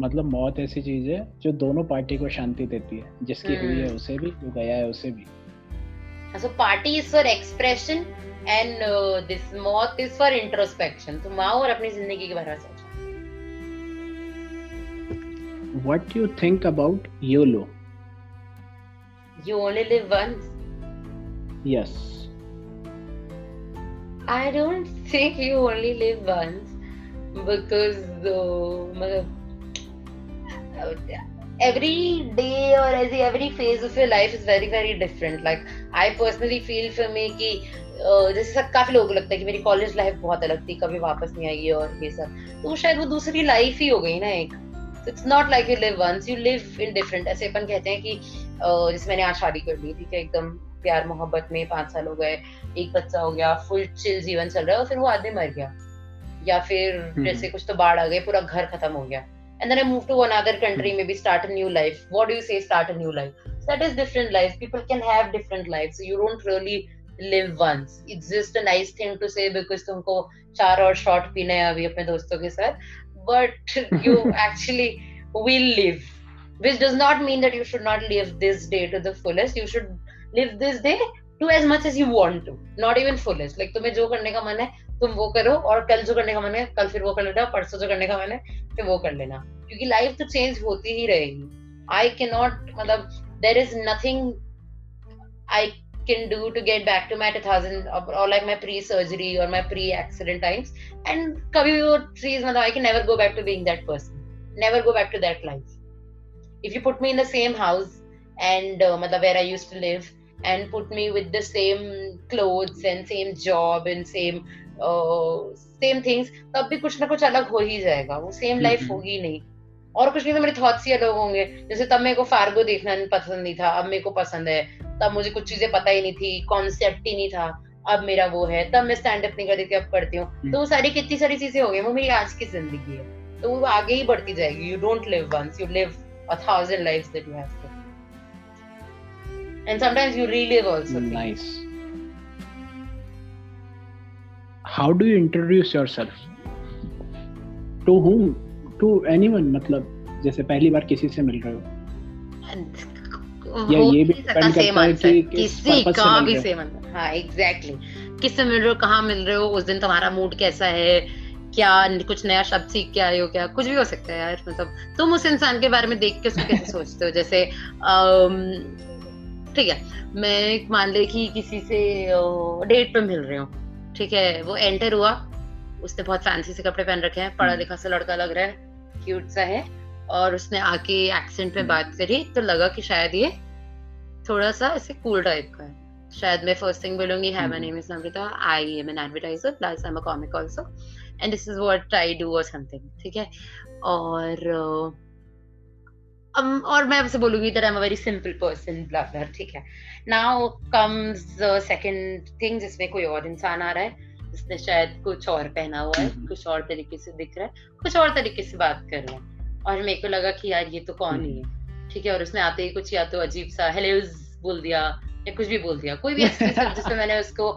मतलब मौत ऐसी चीज़ है जो दोनों पार्टी को शांति देती है। जिसकी हुई है हम्म। उसे भी जो गया है उसे भी। So party is for expression and this मौत इज़ फॉर इंट्रोस्पेक्शन तो माँ और अपनी ज़िंदगी के बारे में सोचो। What you think about YOLO you only live once yes I don't think you only live once because मतलब every day or as every phase of your life is very very different. Like i personally feel for me कि जैसे सब काफ़ी लोगों को लगता है कि मेरी कॉलेज लाइफ बहुत अलग थी कभी वापस नहीं आई और ये सब। तो शायद वो दूसरी लाइफ ही हो गई ना एक। It's not like you live once you live in different ऐसे अपन कहते हैं कि जैसे मैंने आज शादी कर ली ठीक है एकदम प्यार मोहब्बत में पाँच साल हो गए एक बच्चा हो गया फुल चिल जीवन चल रहा है और फिर वो आदमी मर गया। या फिर हम्म। जैसे कुछ तो बाढ़ आ गई पूरा घर खत्म हो गया। and then I move to another country, maybe start a new life. What do you say? Start a new life. So that is different life. People can have different lives. So you don't really live once. It's just a nice thing to say because तुमको चार और shot पीने हैं अभी अपने दोस्तों के साथ. But you actually will live. Which does not mean that you should not live this day to the fullest. You should live this day to as much as you want to. Not even fullest. Like तुम्हें जो करने का मन है तुम वो करो और कल जो करने का मन है, कल फिर वो कर लेना, परसों जो करने का मन है, फिर वो कर लेना। क्योंकि लाइफ तो चेंज होती ही रहेगी। आई के नॉट मतलब there is nothing I can do to get back to my two thousand और लाइक माई प्री सर्जरी और my pre accident times and कभी भी वो चीज़ मतलब I can never go back to being that person never go back to that life if you put me in the same house and मतलब where I used to live and put me with the same clothes and same job and same same things तब भी कुछ ना कुछ अलग हो ही जाएगा। वो सेम लाइफ हम्म। होगी नहीं। और कुछ नहीं तो मेरे थॉट्स ही अलग होंगे। जैसे तब मेरे को फार्गो देखना पसंद नहीं था अब मेरे को पसंद है। तब मुझे कुछ चीज़ें पता ही नहीं थी कॉन्सेप्ट ही नहीं था। अब मेरा वो है तब मैं स्टैंड अप नहीं करती थी अब करती हूँ। तो वो सारी कितनी सारी चीज़ें हो गई वो मेरी आज की ज़िंदगी है। तो वो आगे ही बढ़ती जाएगी। You don't live once you live a thousand lifes that you have to and sometimes you relive also things. Nice how do you introduce yourself? To whom? To anyone मतलब जैसे पहली बार किसी से मिल रहे हो? या ये भी का करता है कि किस किसी purpose से का मिल भी हो। सेम आंसर हाँ एग्जैक्टली किससे मिल रहे हो कहाँ मिल रहे हो उस दिन तुम्हारा मूड कैसा है? क्या कुछ नया शब्द सीख के आए हो क्या? कुछ भी हो सकता है यार मतलब तुम उस इंसान के बारे में देख के उसको कैसे सोचते हो? जैसे ठीक है मैं मान ले कि किसी से डेट पे मिल रही हूँ। ठीक है वो एंटर हुआ। उसने बहुत फैंसी से कपड़े पहन रखे हैं पढ़ा हम्म। लिखा सा लड़का लग रहा है क्यूट सा है। और उसने आके एक्सेंट में हम्म। बात करी तो लगा कि शायद ये थोड़ा सा ऐसे कूल टाइप का है। शायद मैं फ़र्स्ट थिंग बोलूँगी hi my. Name is Namrata I am an advertiser plus I am a comic also and this is what I do और समथिंग ठीक है? और uh, um, और मैं आपसे बोलूँगी that I am a very simple person blah blah ठीक है? नाउ कम्स सेकंड थिंग जिसमें कोई और इंसान आ रहा है जिसने शायद कुछ और पहना हुआ है हम्म। कुछ और तरीके से दिख रहा है कुछ और तरीके से बात कर रहा है। और मेरे को लगा कि यार ये तो कौन ही है ठीक है? और उसने आते ही कुछ या तो अजीब सा हेलो बोल दिया या कुछ भी बोल दिया कोई भी ऐसी चीज़ मैंने उसको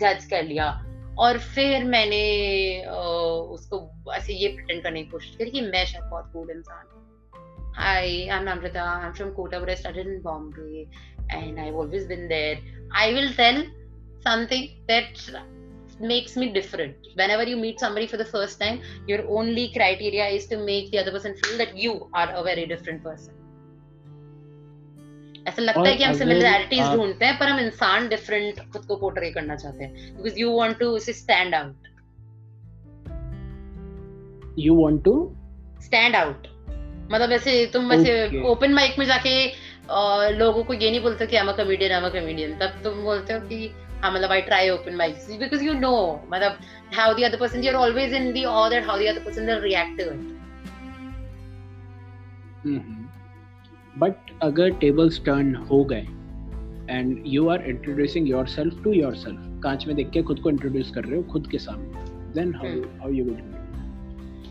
जज कर लिया। और फिर मैंने उसको ऐसे ये प्रिटेंड करने की कोशिश करी कि मैं शायद बहुत कूल इंसान हूँ। Hi, I'm Namrata. I'm from Kota, but I studied in Bombay, and I've always been there. I will tell something that makes me different. Whenever you meet somebody for the first time, your only criteria is to make the other person feel that you are a very different person. ऐसा लगता और है कि हम अगर similarities आप- ढूंढते हैं पर हम इंसान डिफरेंट खुद को पोर्ट्रे करना चाहते हैं because you want to stand out you want to stand out मतलब ऐसे तुम वैसे. ओपन माइक में जाके अ, लोगों को ये नहीं बोलते कि I am comedian I am comedian तब तुम बोलते हो कि हाँ मतलब I try open mic because you know मतलब how the other person you are always in the all that how the other person will react to it but अगर tables turn हो गए and you are introducing yourself to yourself कांच में देख के खुद को इंट्रोड्यूस कर रहे हो खुद के सामने then how. How you will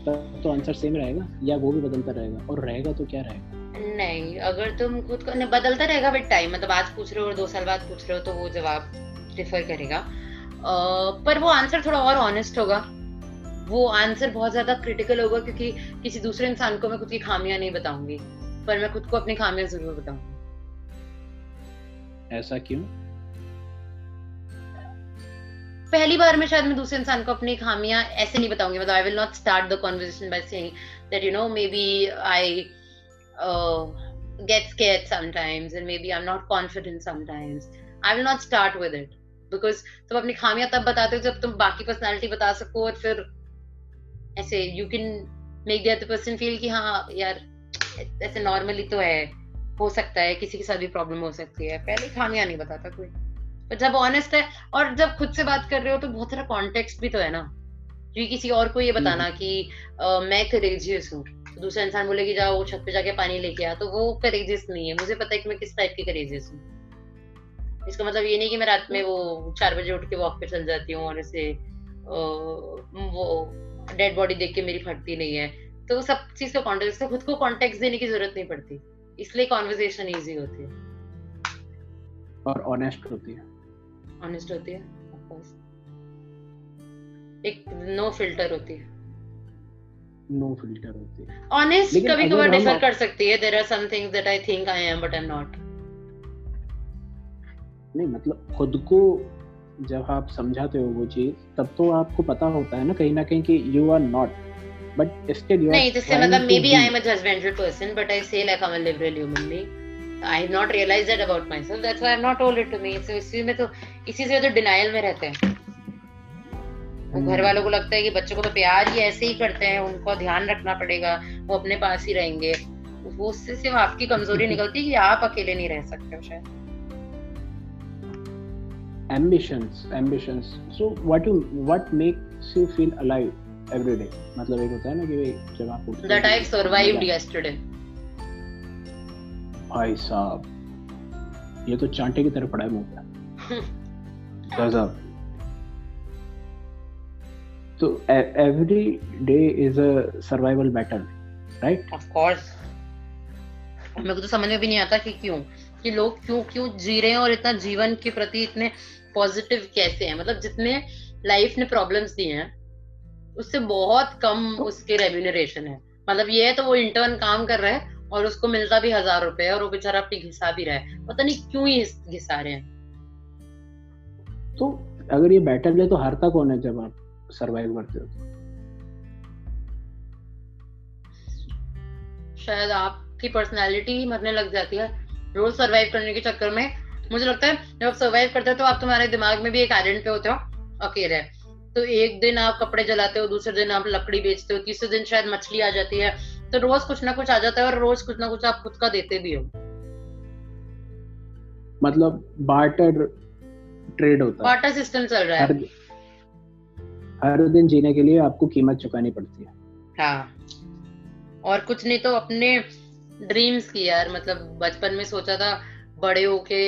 तब तो आंसर सेम रहेगा? या वो भी बदलता रहेगा? और रहेगा तो क्या रहेगा? नहीं अगर तुम खुद को नहीं बदलता रहेगा विद टाइम मतलब आज पूछ रहे हो और दो साल बाद पूछ रहे हो तो वो जवाब डिफर करेगा। अ, पर वो आंसर थोड़ा और ऑनेस्ट होगा। वो आंसर बहुत ज़्यादा क्रिटिकल होगा क्योंकि किसी दूसरे इंसान को मैं खुद की खामियाँ नहीं बताऊँगी। पर मैं खुद को अपनी खामियाँ ज़रूर बताऊँगी। ऐसा क्यों? पहली बार में शायद मैं दूसरे इंसान को अपनी खामियाँ ऐसे नहीं बताऊँगी मतलब I will not start the conversation by saying that you know maybe I get scared sometimes and maybe I'm not confident sometimes. I will not start with it. Because तुम अपनी खामियाँ तब बताते हो जब तुम बाकी पर्सनालिटी बता सको और फिर ऐसे you can make the other person feel कि हाँ यार, ऐसे नॉर्मली तो है, हो सकता है, किसी के साथ भी प्रॉब्लम हो सकती है। पहले खामियाँ नहीं बताता कोई। जब ऑनेस्ट है और जब खुद से बात कर रहे हो तो बहुत सारा कॉन्टेक्स्ट भी तो है ना। क्योंकि किसी और को ये बताना कि अ, मैं करेजियस हूँ। तो दूसरा इंसान बोले कि जाओ छत पे जाके पानी लेके आ। तो वो करेजियस नहीं है। मुझे पता है कि मैं किस टाइप की करेजियस हूँ। इसका मतलब ये नहीं कि मैं रात में वो चार बजे उठ के वॉक पे चल जाती हूँ और ऐसे अ, वो डेड बॉडी देख के मेरी फटती नहीं है। तो सब चीज़ का कॉन्टेक्स्ट खुद को कॉन्टेक्स्ट देने की ज़रूरत नहीं पड़ती। इसलिए कॉन्वर्जेशन ईजी होती है। और ऑनेस्ट होती है। ऑनेस्ट होती है ऑफ़ कोर्स एक नो फ़िल्टर होती है. नो फ़िल्टर होती है. ऑनेस्ट कभी कभार डिफर कर सकती है. There are some things that I think I am but I am not नहीं मतलब खुद को जब आप समझाते हो वो चीज़ तब तो आपको पता होता है ना कहीं ना कहीं कि you are not but still you नहीं जैसे मतलब maybe I am a judgmental person but I say like I am a liberal human being I have not realized that about myself that's why I have not told it to me so इसी में तो इसी से तो denial में रहते हैं। वो हम्म। घर वालों को लगता है कि बच्चों को तो प्यार ही ऐसे ही करते हैं उनको ध्यान रखना पड़ेगा वो अपने पास ही रहेंगे। वो उससे सिर्फ़ आपकी कमज़ोरी निकलती है कि आप अकेले नहीं रह सकते हो शायद। Ambitions ambitions. So what you what makes you feel alive every day? मतलब एक होता है ना कि भाई जब आप उठते आई सर्वाइव्ड मतलब- यस्टरडे भाई साहब ये तो चांटे की तरह पड़ा है मुँह पे। गजब तो every day is a survival battle right of course मेरे को तो समझ में भी नहीं आता कि क्यों? कि लोग क्यों क्यों जी रहे हैं और इतना जीवन के प्रति इतने पॉजिटिव कैसे हैं? मतलब जितने लाइफ ने प्रॉब्लम्स दिए हैं, उससे बहुत कम उसके रेम्यूनरेशन है। मतलब ये है तो वो इंटर्न काम कर रहा है और उसको मिलता भी हज़ार रुपए और वो बेचारा अपनी घिसा भी रहा है। पता नहीं क्यों ही घिसा रहे हैं। तो अगर ये बैटल है तो हारता कौन है जब आप सरवाइव करते हो? शायद आपकी पर्सनालिटी ही मरने लग जाती है रोज सरवाइव करने के चक्कर में। मुझे लगता है जब आप सरवाइव करते हो तो आप तुम्हारे दिमाग में भी एक आइडेंट पे होते हो अकेले। तो एक दिन आप कपड़े जलाते हो दूसरे दिन आप लकड़ी बेचते हो तीसरे दिन शायद मछली आ जाती है। तो रोज कुछ ना कुछ आ जाता है और रोज कुछ ना कुछ आप खुद का देते भी हो। मतलब बार्टर ट्रेड होता है। बाटा सिस्टम चल रहा हर हर दिन जीने के लिए आपको कीमत चुकानी पड़ती है। हाँ। और कुछ नहीं तो अपने ड्रीम्स की यार मतलब बचपन में सोचा था बड़े होके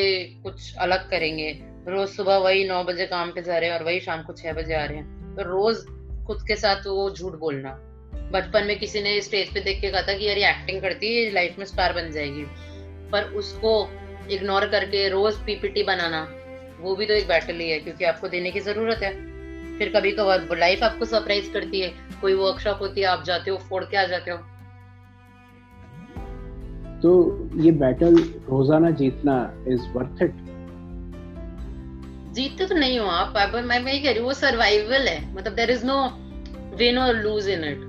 कुछ अलग करेंगे। रोज सुबह वही नौ बजे काम पे जा रहे हैं और वही शाम को छह बजे आ रहे हैं। तो रोज खुद के साथ वो झूठ बोलना। बचपन में किसी ने स्टेज पे देख के कहा था कि यार ये एक्टिंग करती है लाइफ में स्टार बन जाएगी। पर उसको इग्नोर करके रोज पीपीटी बनाना वो भी तो एक बैटल ही है क्योंकि आपको देने की ज़रूरत है। फिर कभी कभार लाइफ आपको सरप्राइज़ करती है कोई वर्कशॉप होती है आप जाते हो फोड़ के आ जाते हो। तो ये बैटल रोज़ाना जीतना इज़ वर्थ इट जीतते तो नहीं हो आप मैं वही कह रही हूँ वो सर्वाइवल है। मतलब देर इज़ नो विन और lose in it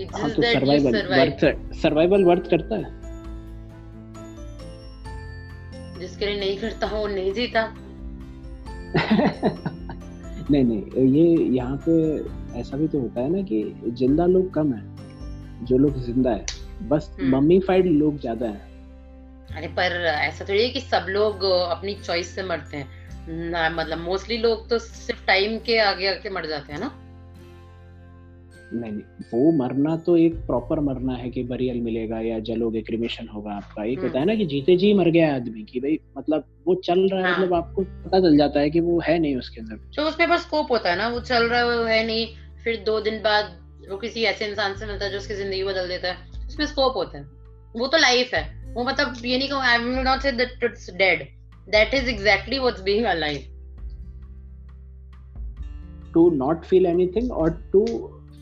it's just that you survive worth survival worth करता है? जिसके लिए नहीं करता वो नहीं जीता। नहीं नहीं ये यहाँ पे ऐसा भी तो होता है ना कि ज़िंदा लोग कम है जो लोग ज़िंदा है बस। मम्मीफाइड लोग ज़्यादा है। अरे पर ऐसा थोड़ी है कि सब लोग अपनी चॉइस से मरते हैं। ना मतलब मोस्टली लोग तो सिर्फ़ टाइम के आगे आके मर जाते हैं ना। नहीं वो मरना तो एक प्रॉपर मरना है कि बरियल मिलेगा या जलोगे क्रिमेशन होगा आपका। एक हम्म। होता है ना कि जीते जी मर गया आदमी की भाई मतलब वो चल रहा है हाँ। मतलब आपको पता चल जाता है कि वो है नहीं उसके अंदर तो उसमें बस स्कोप होता है ना वो चल रहा है वो है नहीं फिर दो दिन बाद वो किसी ऐसे इंसान से मिलता है जो उसकी ज़िंदगी बदल देता है। उसमें स्कोप होता है। वो तो लाइफ है। वो मतलब ये नहीं कहूँ I will not say that it's dead that is exactly what's being alive to not feel anything और to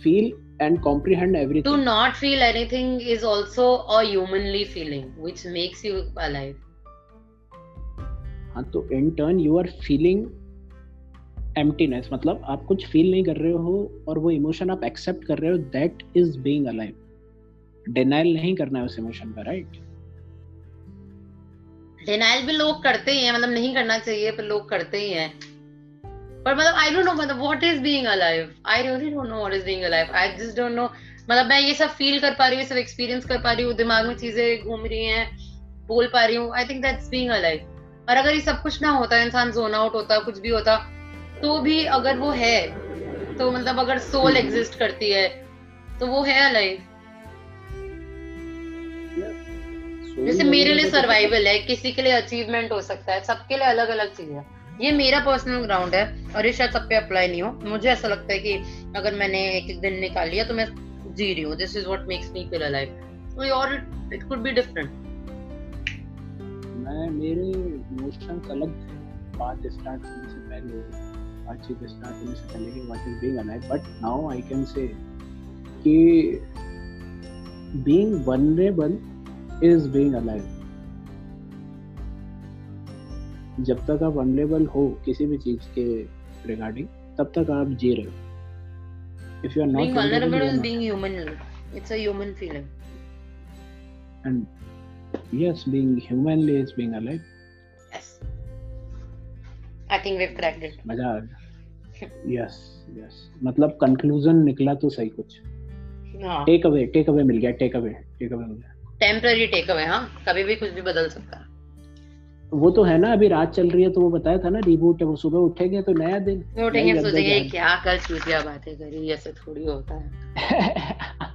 feel and comprehend to not feel anything is also a humanly feeling which makes you alive. हाँ तो in turn you are feeling emptiness मतलब आप कुछ feel नहीं कर रहे हो और वो इमोशन आप एक्सेप्ट कर रहे हो that is being alive denial नहीं करना है उस इमोशन का राइट डिनाइल भी लोग करते ही हैं मतलब नहीं करना चाहिए पर लोग करते ही हैं। पर मतलब आई डोंट नो मतलब what is being alive I really don't know what is being alive I just don't know मतलब मैं ये सब फील कर पा रही हूँ सब एक्सपीरियंस कर पा रही हूँ दिमाग में चीज़ें घूम रही हैं बोल पा रही हूँ। I think that's being alive और अगर ये सब कुछ ना होता इंसान जोन आउट होता कुछ भी होता तो भी अगर वो है तो मतलब अगर सोल एग्जिस्ट करती है तो वो है अलाइव जैसे मेरे लिए सर्वाइवल है किसी के लिए अचीवमेंट हो सकता है सबके लिए अलग अलग चीज़ है। ये मेरा पर्सनल ग्राउंड है और ये शायद सब पे अप्लाई नहीं हो। मुझे ऐसा लगता है कि अगर मैंने एक एक दिन निकाल लिया तो मैं जी रही हूँ। This is what makes me feel alive your it could be different मैं, मेरे इमोशंस अलग बात स्टार्ट होने से पहले बातचीत स्टार्ट होने से पहले कि what is being alive but now I can say कि being vulnerable is being alive जब तक आप वनरेबल हो किसी भी चीज़ के रिगार्डिंग तब तक आप जी रहे हो। If you are not being vulnerable is being human it's a human feeling. And yes being humanly is being alive. Yes. I think we've cracked it. मज़ा आ गया। यस यस मतलब कंक्लूजन निकला तो सही कुछ। हाँ। टेक अवे टेक अवे मिल गया टेक अवे टेक अवे मिल गया। टेम्पररी टेक अवे हाँ। कभी भी कुछ भी बदल सकता। है वो तो है ना अभी रात चल रही है तो वो बताया था ना रिबूट है वो सुबह उठेंगे तो नया दिन। उठेंगे सोचेंगे क्या कल चूतिया बातें करी ऐसे थोड़ी होता है।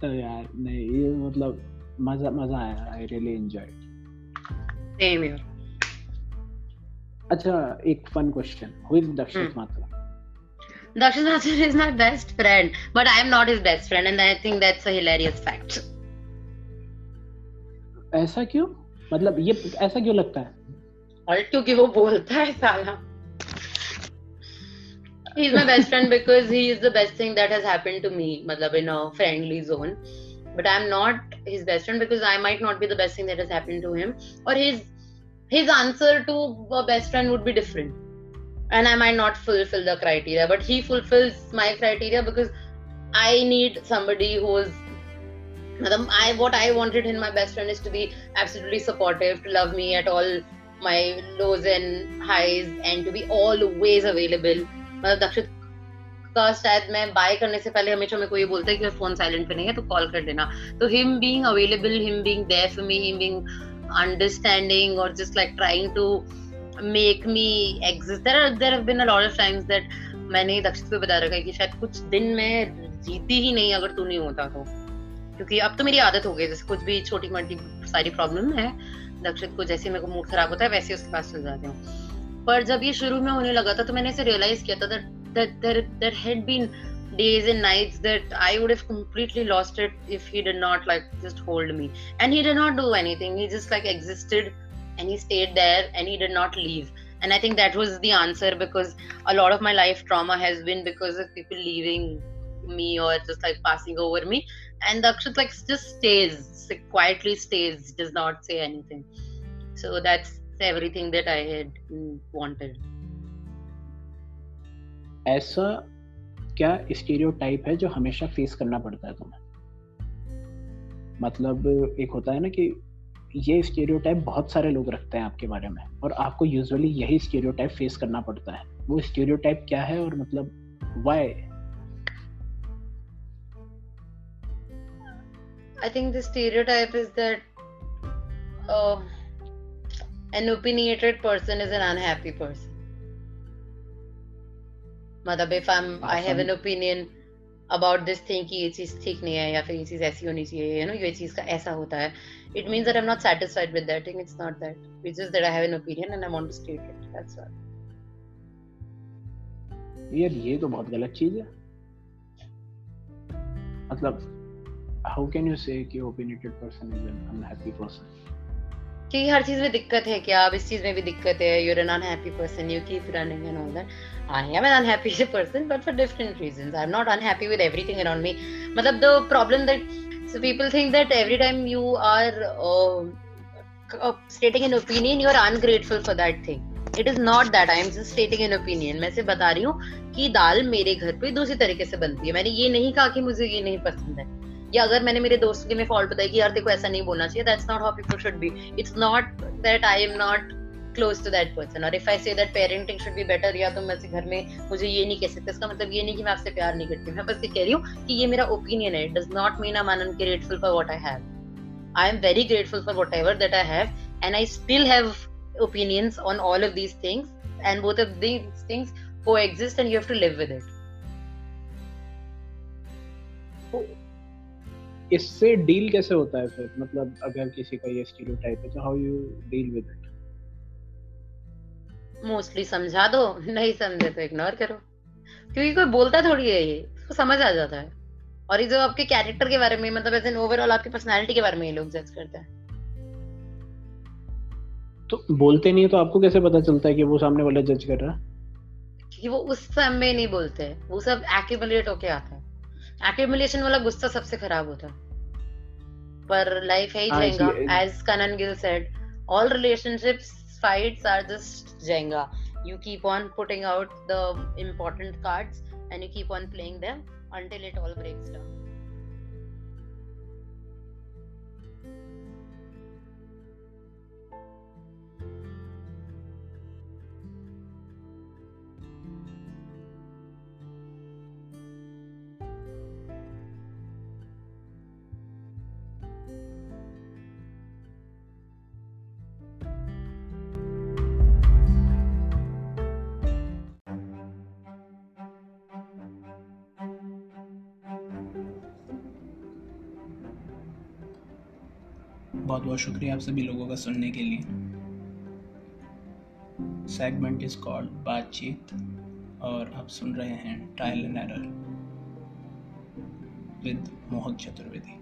तो यार नहीं ये मतलब मज़ा मज़ा आया I really enjoy same here अच्छा एक fun question who is Dakshit. मात्रा Dakshit Mathur is my best friend, but I am not his best friend, and I think that's a hilarious fact. ऐसा क्यों? मतलब ये ऐसा क्यों लगता है और क्योंकि वो बोलता है साला he's my best friend because he is the best thing that has happened to me matlab in a friendly zone but i'm not his best friend because i might not be the best thing that has happened to him or his his answer to a best friend would be different and i might not fulfill the criteria but he fulfills my criteria because i need somebody who's matlab, I what I wanted in my best friend is to be absolutely supportive, to love me at all my lows and highs, and to be always available. मतलब दक्षित का शायद मैं bye करने से पहले हमेशा मेरे को ये बोलता है कि फ़ोन साइलेंट पे नहीं है तो कॉल कर देना। तो him being available him being there me him being understanding और just like trying to make me exist there there have been a of times that मैंने दक्षित को बता रखा है कि शायद कुछ दिन मैं जीती ही नहीं अगर तू नहीं होता तो। क्योंकि अब तो मेरी आदत हो गई जैसे कुछ भी छोटी मोटी सारी प्रॉब्लम है दक्षित को जैसे मेरे को मूड खराब होता है, वैसे उसके पास चल जाते हूँ। पर जब ये शुरू में होने लगा था तो मैंने इसे रियलाइज़ किया था that had been days and nights that I would have completely lost it if he did not like just hold me and he did not do anything he just like existed and he stayed there and he did not leave and I think that was the answer because a lot of my life trauma has been because of people leaving me और just like passing over me And Dakshit like just stays, like, quietly stays, does not say anything. So that's everything that I had mm, wanted. ऐसा क्या stereotype है जो हमेशा face करना पड़ता है तुम्हें मतलब एक होता है ना कि ये स्टीरियोटाइप बहुत सारे लोग रखते हैं आपके बारे में और आपको यूजुअली यही स्टीरियोटाइप फेस करना पड़ता है वो स्टीरियोटाइप क्या है और मतलब why I think the stereotype is that uh, an opinionated person is an unhappy person. मतलब if I'm awesome. I have an opinion about this thing कि ये चीज़ ठीक नहीं है या फिर ये चीज़ ऐसी होनी चाहिए you know ये चीज़ का ऐसा होता है it means that I'm not satisfied with that thing it's not that it's just that I have an opinion and I want to state it that's all यार ये तो बहुत गलत चीज़ है मतलब हाउ कैन यू से कि opinionated person is an unhappy person क्योंकि हर चीज़ में दिक्कत है क्या अब इस चीज़ में भी दिक्कत है you're an unhappy person you keep running and all that I am an unhappy person but for different reasons I'm not unhappy with everything around me मतलब the problem that so people think that every time you are uh, uh, stating an opinion you are ungrateful for that thing it is not that I am just stating an opinion मैं सिर्फ़ बता रही हूँ कि दाल मेरे घर पे दूसरी तरीके से बनती है मैंने ये नहीं कहा कि मुझे ये नहीं पसंद है या अगर मैंने मेरे दोस्त के में फॉल्ट बताया कि यार देखो ऐसा नहीं बोलना चाहिए that's not how people should be it's not that I am not close to that person और if I say that parenting should be better या तो मैं घर में मुझे ये नहीं कह सकते, इसका मतलब ये नहीं कि मैं आपसे प्यार नहीं करती मैं बस ये कह रही हूँ कि ये मेरा ओपिनियन है। Does not mean I am ungrateful for what I have I am very grateful for whatever that I have and I still have opinions on all of these things, and both of things things coexist and you have to live with it. इससे deal कैसे होता है फिर? मतलब अगर किसी का ये स्टीरियोटाइप है तो how you deal with it mostly समझा दो नहीं समझे तो इग्नोर करो। क्योंकि कोई बोलता थोड़ी है ये उसको समझ आ जाता है। और ये जो आपके कैरेक्टर के बारे में मतलब ऐसे ओवरऑल आपकी पर्सनालिटी के बारे में ये लोग जज करते हैं। तो बोलते नहीं है तो आपको कैसे पता चलता है कि वो सामने वाला जज कर रहा है? क्योंकि वो उस समय नहीं बोलते वो सब एक्यूमुलेट होके आता है। एक्यूमुलेशन वाला गुस्सा सबसे खराब होता। पर लाइफ है ही जाएगा। As Kanan Gill said all relationships fights are just जाएगा। You keep on putting out the important cards and you keep on playing them until it all breaks down बहुत बहुत शुक्रिया आप सभी लोगों का सुनने के लिए। सेगमेंट इज़ कॉल्ड बातचीत और आप सुन रहे हैं ट्रायल एंड एरर विद मोहक चतुर्वेदी